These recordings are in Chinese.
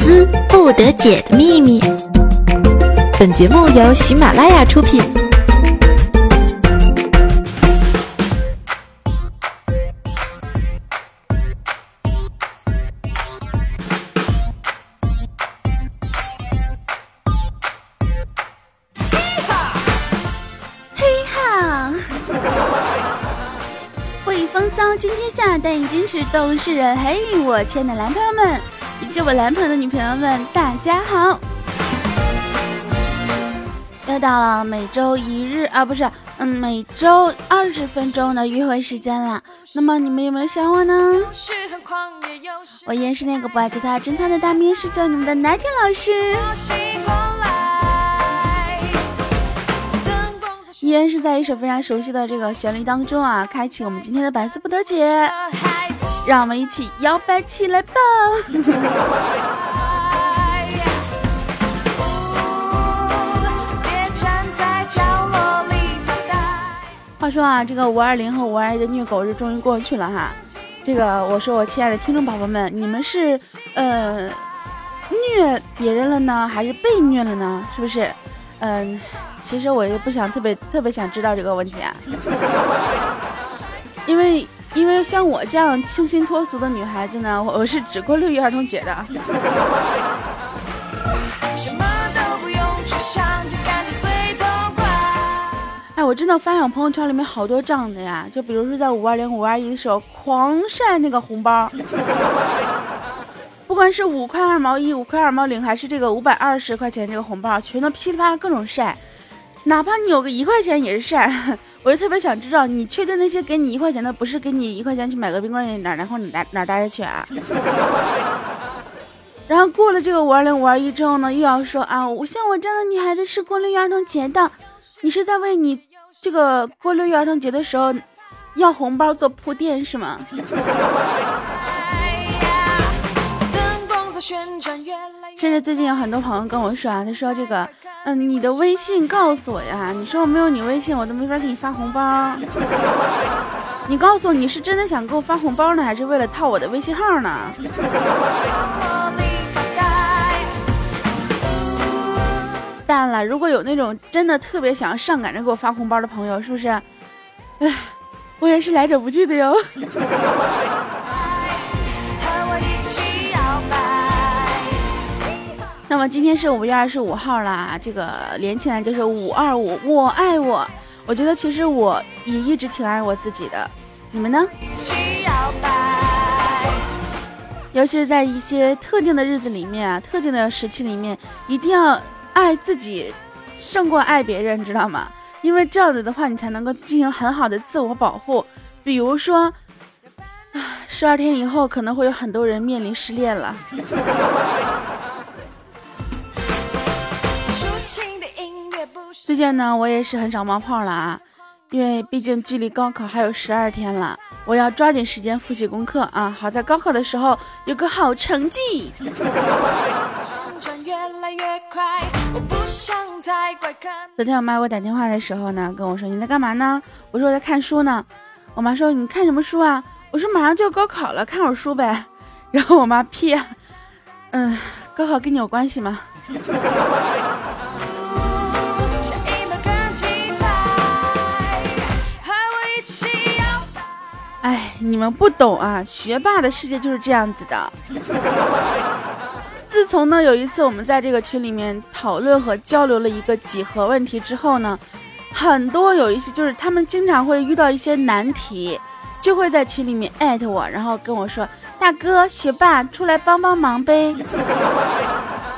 思不得解的秘密。本节目由喜马拉雅出品。嘿哈！会风骚惊天下，但以矜持动世人。嘿，我亲爱的男朋友们，以及我男朋友的女朋友们，大家好！又到了每周一日啊，不是，嗯，每周二十分钟的约会时间了。那么你们有没有想我呢？我依然是那个不爱做他真菜的大面试教你们的奶天老师。依然是在一首非常熟悉的这个旋律当中啊，开启我们今天的百思不得解，让我们一起摇摆起来吧！话说啊，这个五二零和五二一的虐狗日终于过去了哈。这个我说我亲爱的听众宝宝们，你们是呃虐别人了呢，还是被虐了呢？是不是？嗯。其实我也不想特别特别想知道这个问题啊，因为因为像我这样清新脱俗的女孩子呢，我是只过六一儿童节的。哎，我真的发现我朋友圈里面好多这样的呀，就比如说在五二零、五二一的时候狂晒那个红包，不管是五块二毛一、五块二毛零，还是这个五百二十块钱这个红包，全都噼里啪啦各种晒。哪怕你有个一块钱也是晒，我就特别想知道，你确定那些给你一块钱的不是给你一块钱去买个冰棍儿哪然后你哪哪待着去啊？然后过了这个五二零五二一之后呢，又要说啊，我像我这样的女孩子是过六一儿童节的，你是在为你这个过六一儿童节的时候要红包做铺垫是吗？甚至最近有很多朋友跟我说啊，他说这个，嗯，你的微信告诉我呀，你说我没有你微信，我都没法给你发红包。你告诉我，你是真的想给我发红包呢，还是为了套我的微信号呢？当然了，如果有那种真的特别想要上赶着给我发红包的朋友，是不是？哎，我也是来者不拒的哟。么今天是五月二十五号啦，这个连起来就是五二五，我爱我。我觉得其实我也一直挺爱我自己的，你们呢？尤其是在一些特定的日子里面啊，特定的时期里面，一定要爱自己胜过爱别人，知道吗？因为这样子的话，你才能够进行很好的自我保护。比如说，十二天以后可能会有很多人面临失恋了。最近呢，我也是很少冒泡了啊，因为毕竟距离高考还有十二天了，我要抓紧时间复习功课啊！好在高考的时候有个好成绩。昨天我妈给我打电话的时候呢，跟我说你在干嘛呢？我说我在看书呢。我妈说你看什么书啊？我说马上就要高考了，看会儿书呗。然后我妈屁，嗯，高考跟你有关系吗？你们不懂啊，学霸的世界就是这样子的。自从呢有一次我们在这个群里面讨论和交流了一个几何问题之后呢，很多有一些就是他们经常会遇到一些难题，就会在群里面艾特我，然后跟我说：“大哥，学霸出来帮帮忙呗。”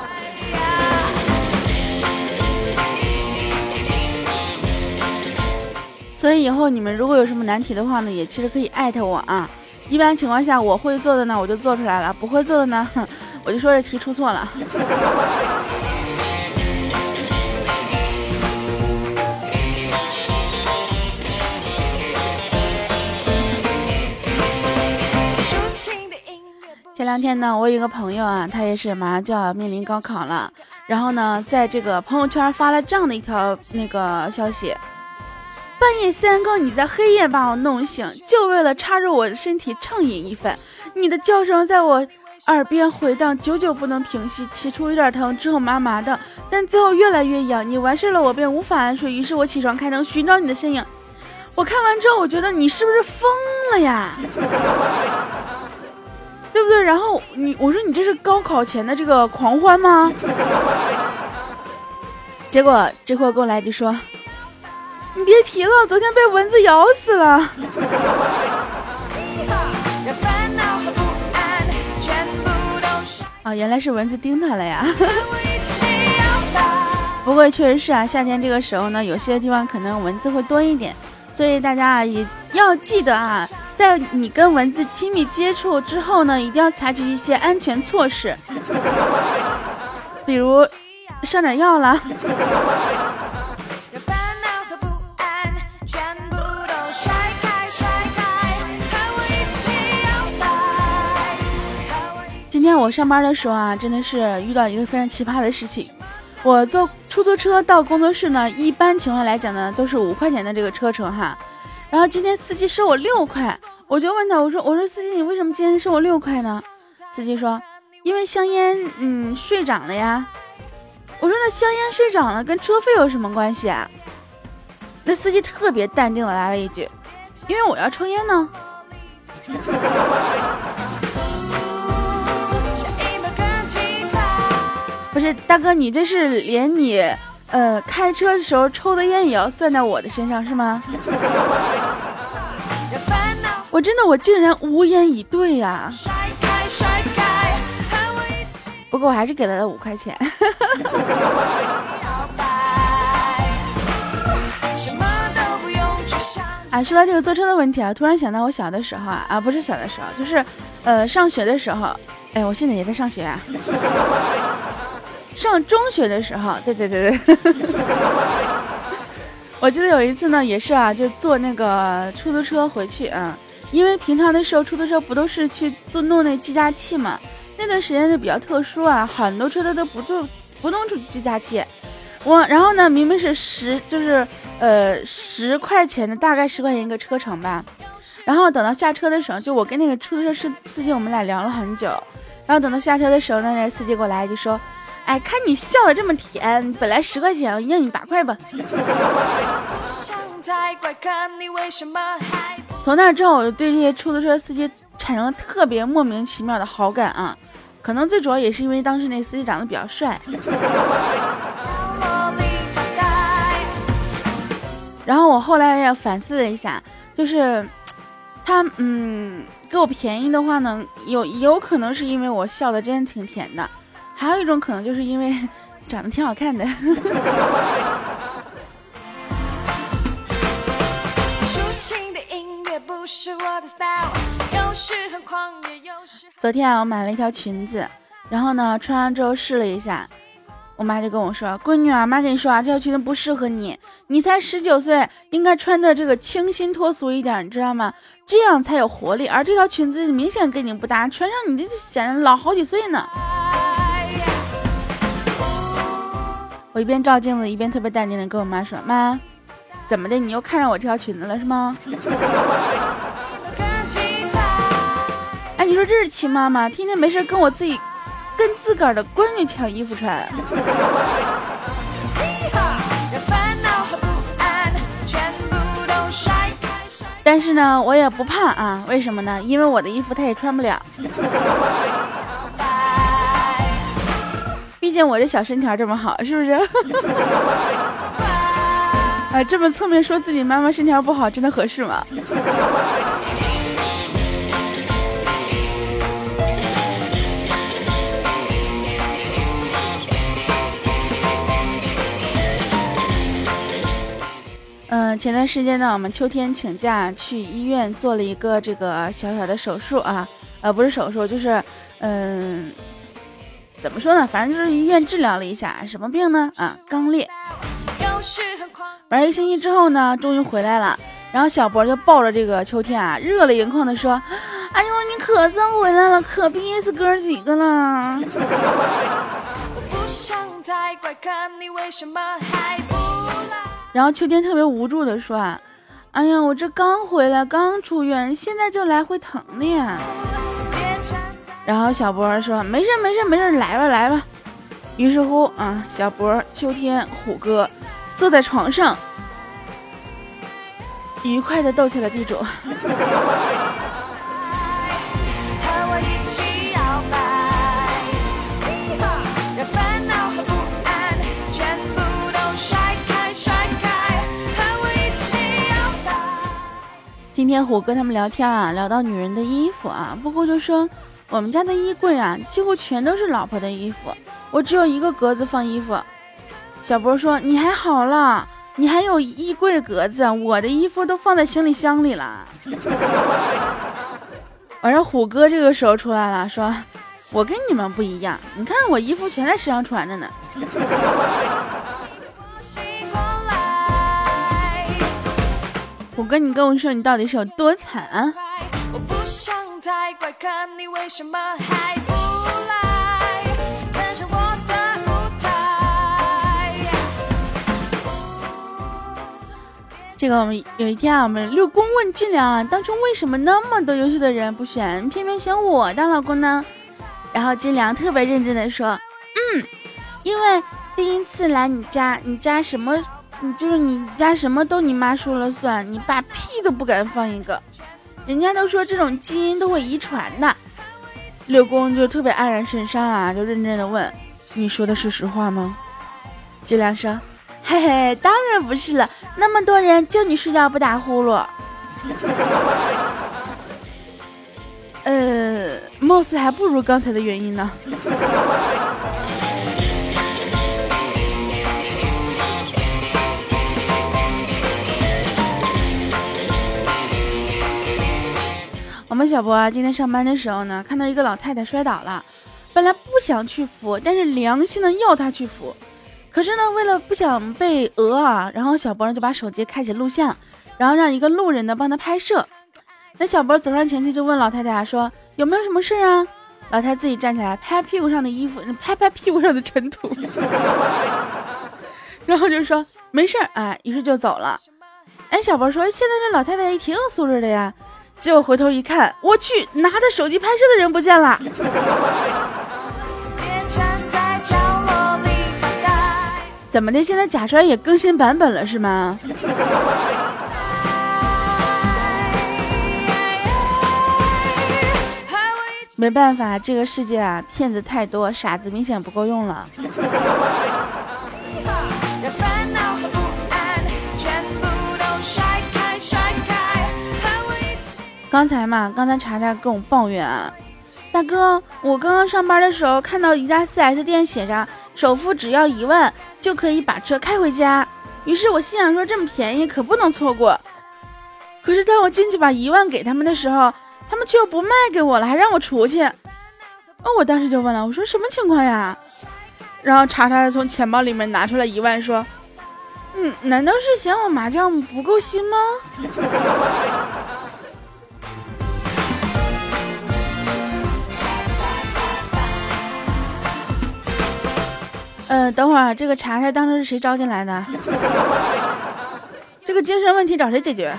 所以以后你们如果有什么难题的话呢，也其实可以艾特我啊。一般情况下，我会做的呢，我就做出来了；不会做的呢，我就说这题出错了。前两天呢，我有一个朋友啊，他也是马上就要面临高考了，然后呢，在这个朋友圈发了这样的一条那个消息。半夜三更，你在黑夜把我弄醒，就为了插入我的身体畅饮一番。你的叫声在我耳边回荡，久久不能平息。起初有点疼，之后麻麻的，但最后越来越痒。你完事了，我便无法安睡。于是我起床开灯，寻找你的身影。我看完之后，我觉得你是不是疯了呀？对不对？然后你我说你这是高考前的这个狂欢吗？结果这货给我来句说：“你别提了，昨天被蚊子咬死了。”啊，原来是蚊子叮他了呀！不过确实是啊，夏天这个时候呢，有些地方可能蚊子会多一点，所以大家啊也要记得啊，在你跟蚊子亲密接触之后呢，一定要采取一些安全措施，比如上点药了。今天我上班的时候啊，真的是遇到一个非常奇葩的事情。我坐出租车到工作室呢，一般情况来讲呢，都是五块钱的这个车程哈。然后今天司机收我六块，我就问他，我说我说司机，你为什么今天收我六块呢？司机说，因为香烟嗯税涨了呀。我说那香烟税涨了跟车费有什么关系啊？那司机特别淡定的来了一句，因为我要抽烟呢。是大哥，你这是连你呃开车的时候抽的烟也要算在我的身上是吗？我真的我竟然无言以对呀！不过我还是给了他五块钱。啊，说到这个坐车的问题啊，突然想到我小的时候啊，啊不是小的时候，就是呃上学的时候，哎，我现在也在上学啊。上中学的时候，对对对对，我记得有一次呢，也是啊，就坐那个出租车回去啊，因为平常的时候出租车不都是去做弄那计价器嘛，那段时间就比较特殊啊，很多车都都不做不弄出计价器，我然后呢，明明是十就是呃十块钱的，大概十块钱一个车程吧，然后等到下车的时候，就我跟那个出租车司司机我们俩聊了很久，然后等到下车的时候呢，那司机过来就说。哎，看你笑的这么甜，本来十块钱，让你八块吧。从那之后，我就对这些出租车司机产生了特别莫名其妙的好感啊，可能最主要也是因为当时那司机长得比较帅。然后我后来也反思了一下，就是他嗯给我便宜的话呢，有有可能是因为我笑的真的挺甜的。还有一种可能，就是因为 长得挺好看的。昨天啊，我买了一条裙子，然后呢，穿上之后试了一下，我妈就跟我说：“闺女啊，妈跟你说啊，这条裙子不适合你，你才十九岁，应该穿的这个清新脱俗一点，你知道吗？这样才有活力。而这条裙子明显跟你不搭，穿上你这显得老好几岁呢。”我一边照镜子，一边特别淡定的跟我妈说：“妈，怎么的？你又看上我这条裙子了是吗？” 哎，你说这是亲妈吗？天天没事跟我自己，跟自个儿的闺女抢衣服穿。但是呢，我也不怕啊，为什么呢？因为我的衣服她也穿不了。毕竟我这小身条这么好，是不是？啊，这么侧面说自己妈妈身条不好，真的合适吗？嗯，前段时间呢，我们秋天请假去医院做了一个这个小小的手术啊，呃，不是手术，就是嗯。怎么说呢？反正就是医院治疗了一下，什么病呢？啊，肛裂。玩一个星期之后呢，终于回来了。然后小博就抱着这个秋天啊，热泪盈眶的说：“哎呦，你可算回来了，可逼死哥几个了。”然后秋天特别无助的说：“啊，哎呀，我这刚回来，刚出院，现在就来回疼的呀。”然后小博说：“没事没事没事，来吧来吧。”于是乎啊，小博、秋天、虎哥坐在床上，愉快的斗起了地主。今天虎哥他们聊天啊，聊到女人的衣服啊，不过就说我们家的衣柜啊，几乎全都是老婆的衣服，我只有一个格子放衣服。小波说你还好了，你还有衣柜格子，我的衣服都放在行李箱里了。完事虎哥这个时候出来了，说我跟你们不一样，你看我衣服全在身上穿着呢。虎哥，你跟我说，你到底是有多惨？乖看你为什么还不来登上我的舞台这个我们有一天啊，我们六公问俊良啊，当初为什么那么多优秀的人不选，偏偏选我当老公呢？然后俊良特别认真的说，嗯，因为第一次来你家，你家什么？你就是你家什么都你妈说了算，你爸屁都不敢放一个。人家都说这种基因都会遗传的。六公就特别黯然神伤啊，就认真的问：“你说的是实话吗？”金良说：“嘿嘿，当然不是了，那么多人就你睡觉不打呼噜。呃，貌似还不如刚才的原因呢。”我们小博啊，今天上班的时候呢，看到一个老太太摔倒了，本来不想去扶，但是良心的要她去扶。可是呢，为了不想被讹啊，然后小博呢就把手机开启录像，然后让一个路人呢帮他拍摄。那小博走上前去就问老太太说：“有没有什么事啊？”老太太自己站起来拍屁股上的衣服，拍拍屁股上的尘土，然后就说：“没事儿。”哎，于是就走了。哎，小博说：“现在这老太太也挺有素质的呀。”结果回头一看，我去，拿着手机拍摄的人不见了。怎么的？现在假摔也更新版本了是吗？没办法，这个世界啊，骗子太多，傻子明显不够用了。刚才嘛，刚才查查跟我抱怨啊，大哥，我刚刚上班的时候看到一家 4S 店写着首付只要一万就可以把车开回家，于是我心想说这么便宜可不能错过。可是当我进去把一万给他们的时候，他们却又不卖给我了，还让我出去。哦，我当时就问了，我说什么情况呀？然后查查从钱包里面拿出来一万，说，嗯，难道是嫌我麻将不够新吗？嗯，等会儿这个查查当初是谁招进来的？这个精神问题找谁解决？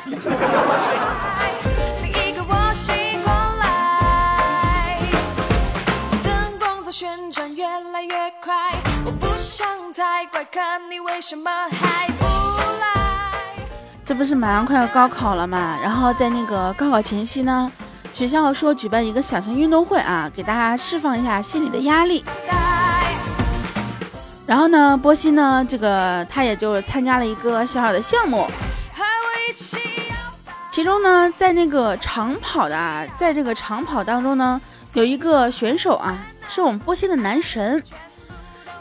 这不是马上快要高考了嘛？然后在那个高考前夕呢，学校说举办一个小型运动会啊，给大家释放一下心理的压力。然后呢，波西呢，这个他也就参加了一个小小的项目，其中呢，在那个长跑的，啊，在这个长跑当中呢，有一个选手啊，是我们波西的男神。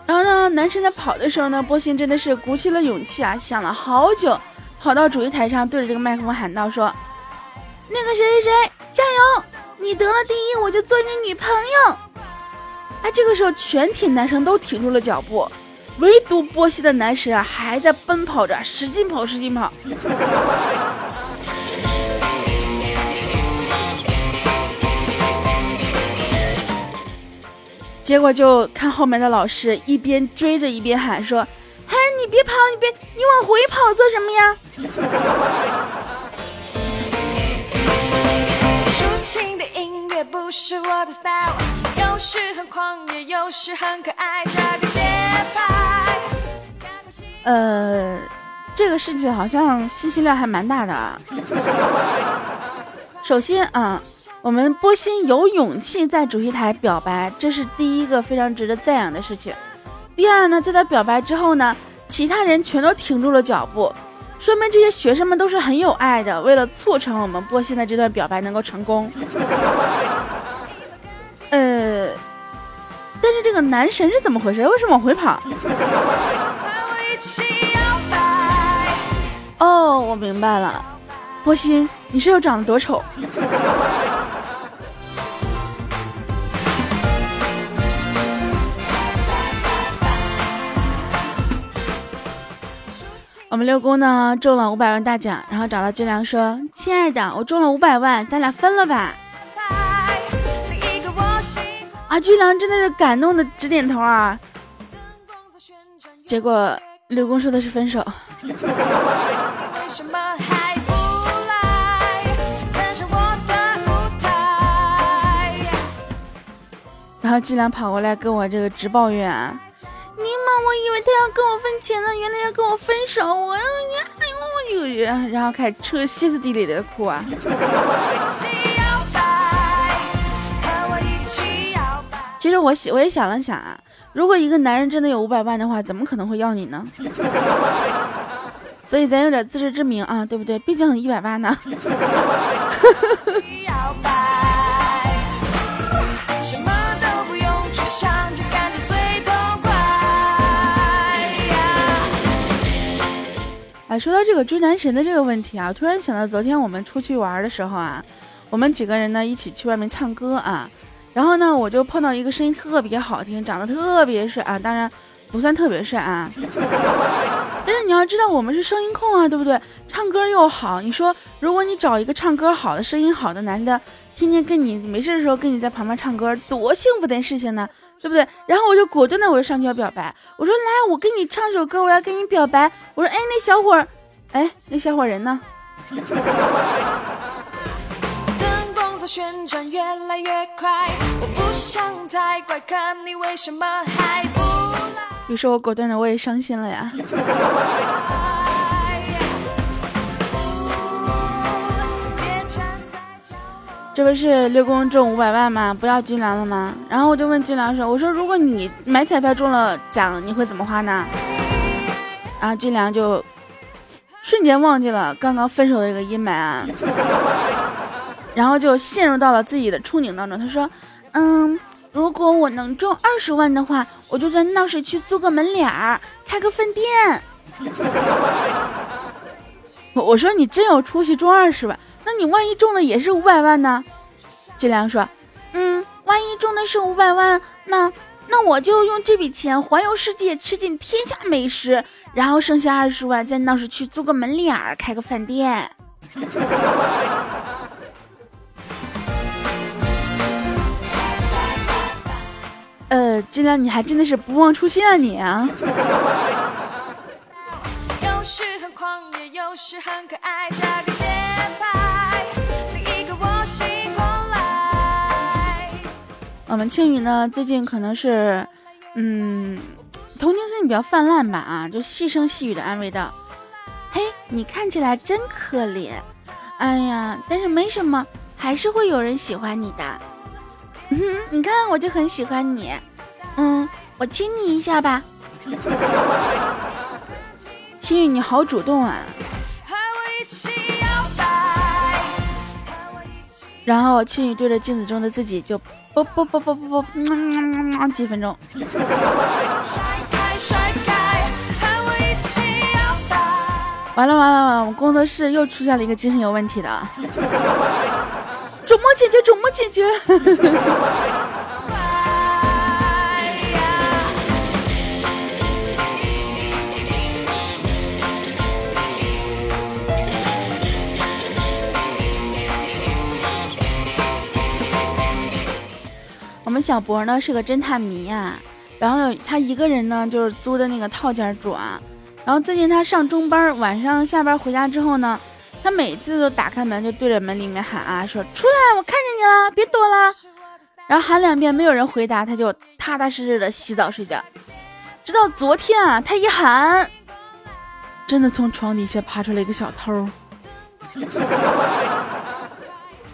然后呢，男神在跑的时候呢，波西真的是鼓起了勇气啊，想了好久，跑到主席台上，对着这个麦克风喊道：“说，那个谁谁谁，加油！你得了第一，我就做你女朋友。”哎，这个时候全体男生都停住了脚步，唯独波西的男神啊还在奔跑着，使劲跑，使劲跑。结果就看后面的老师一边追着一边喊说：“嗨，你别跑，你别，你往回跑做什么呀？”也不是我的 style，有时很狂野，有时很可爱，这个节拍。呃，这个事情好像信息量还蛮大的啊。首先啊，我们波心有勇气在主席台表白，这是第一个非常值得赞扬的事情。第二呢，在他表白之后呢，其他人全都停住了脚步。说明这些学生们都是很有爱的，为了促成我们波心的这段表白能够成功。呃，但是这个男神是怎么回事？为什么往回跑？哦，我明白了，波心，你是又长得多丑？我们六姑呢中了五百万大奖，然后找到军良说：“亲爱的，我中了五百万，咱俩分了吧。”啊，军良真的是感动的直点头啊。结果刘公说的是分手。然后军良跑过来跟我这个直抱怨。尼玛，我以为他要跟我分钱呢，原来要跟我分手。我要，哎呦，我就然后开始彻歇斯底里的哭啊。实我想，我也想了想啊，如果一个男人真的有五百万的话，怎么可能会要你呢？所以咱有点自知之明啊，对不对？毕竟一百万呢。哎，说到这个追男神的这个问题啊，突然想到昨天我们出去玩的时候啊，我们几个人呢一起去外面唱歌啊，然后呢我就碰到一个声音特别好听、长得特别帅啊，当然不算特别帅啊，但是你要知道我们是声音控啊，对不对？唱歌又好，你说如果你找一个唱歌好的、声音好的男的，天天跟你没事的时候跟你在旁边唱歌，多幸福的事情呢？对不对？然后我就果断的，我就上去要表白。我说来，我给你唱首歌，我要跟你表白。我说，哎，那小伙儿，哎，那小伙人呢？于是，我果断的，我也伤心了呀。这不是六公中五百万吗？不要军粮了吗？然后我就问军粮说：“我说如果你买彩票中了奖，你会怎么花呢？”然后军粮就瞬间忘记了刚刚分手的这个阴霾啊，然后就陷入到了自己的憧憬当中。他说：“嗯，如果我能中二十万的话，我就在闹市区租个门脸儿，开个饭店。”我说：“你真有出息，中二十万。”那你万一中的也是五百万呢？金良说：“嗯，万一中的是五百万，那那我就用这笔钱环游世界，吃尽天下美食，然后剩下二十万在闹市区租个门脸儿，开个饭店。呃，金良，你还真的是不忘初心啊你啊！我们庆雨呢，最近可能是，嗯，同情心比较泛滥吧，啊，就细声细语的安慰道：“嘿，你看起来真可怜，哎呀，但是没什么，还是会有人喜欢你的。嗯，你看我就很喜欢你，我亲你一下吧。青雨你好主动啊。”然后青雨对着镜子中的自己就。啵啵啵啵啵啵，几分钟。完了完了完了，我们工作室又出现了一个精神有问题的，怎么解决？怎么解决？小博呢是个侦探迷呀，然后他一个人呢就是租的那个套间住啊，然后最近他上中班，晚上下班回家之后呢，他每次都打开门就对着门里面喊啊，说出来，我看见你了，别躲了。然后喊两遍没有人回答，他就踏踏实实的洗澡睡觉。直到昨天啊，他一喊，真的从床底下爬出来一个小偷。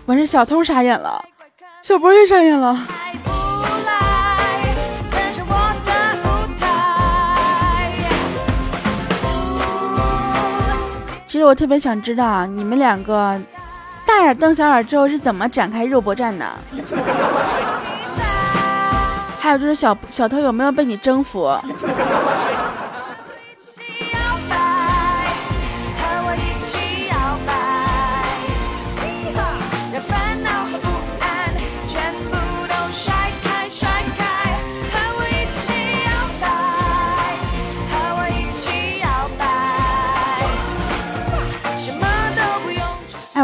完事，小偷傻眼了，小博也傻眼了。实我特别想知道啊，你们两个大眼瞪小眼之后是怎么展开肉搏战的？还有就是小小偷有没有被你征服？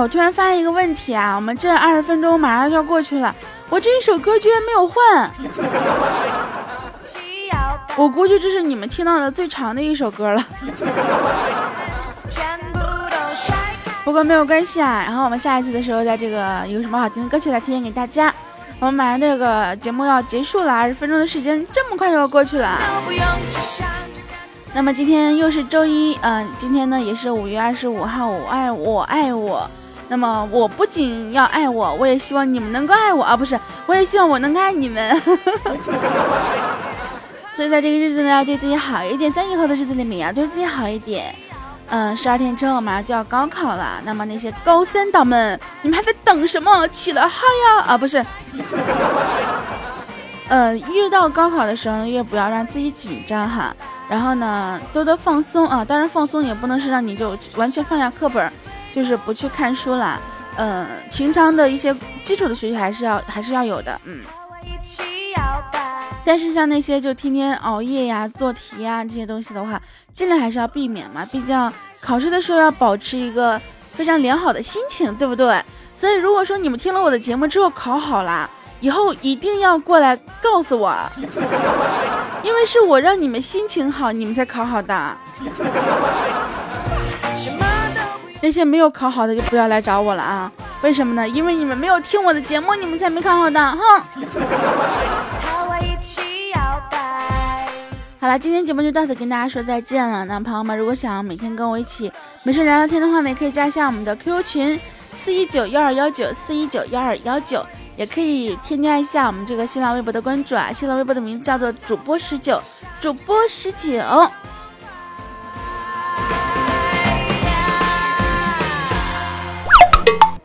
我突然发现一个问题啊，我们这二十分钟马上就要过去了，我这一首歌居然没有换，我估计这是你们听到的最长的一首歌了。不过没有关系啊，然后我们下一次的时候，在这个有什么好听的歌曲来推荐给大家。我们马上这个节目要结束了，二十分钟的时间这么快就要过去了。那么今天又是周一，嗯，今天呢也是五月二十五号，我爱我爱我。那么我不仅要爱我，我也希望你们能够爱我啊！不是，我也希望我能爱你们。所以在这个日子呢，要对自己好一点，在以后的日子里面要对自己好一点。嗯，十二天之后马上就要高考了，那么那些高三党们，你们还在等什么？起了哈呀！啊，不是。呃，越到高考的时候呢，越不要让自己紧张哈。然后呢，多多放松啊！当然，放松也不能是让你就完全放下课本。就是不去看书了，嗯，平常的一些基础的学习还是要还是要有的，嗯。但是像那些就天天熬夜呀、做题呀这些东西的话，尽量还是要避免嘛。毕竟考试的时候要保持一个非常良好的心情，对不对？所以如果说你们听了我的节目之后考好了，以后一定要过来告诉我，因为是我让你们心情好，你们才考好的。那些没有考好的就不要来找我了啊！为什么呢？因为你们没有听我的节目，你们才没考好的。哼！好了，今天节目就到此跟大家说再见了。那朋友们，如果想每天跟我一起没事聊聊天的话呢，也可以加一下我们的 QQ 群四一九幺二幺九四一九幺二幺九，也可以添加一下我们这个新浪微博的关注啊。新浪微博的名字叫做主播十九，主播十九。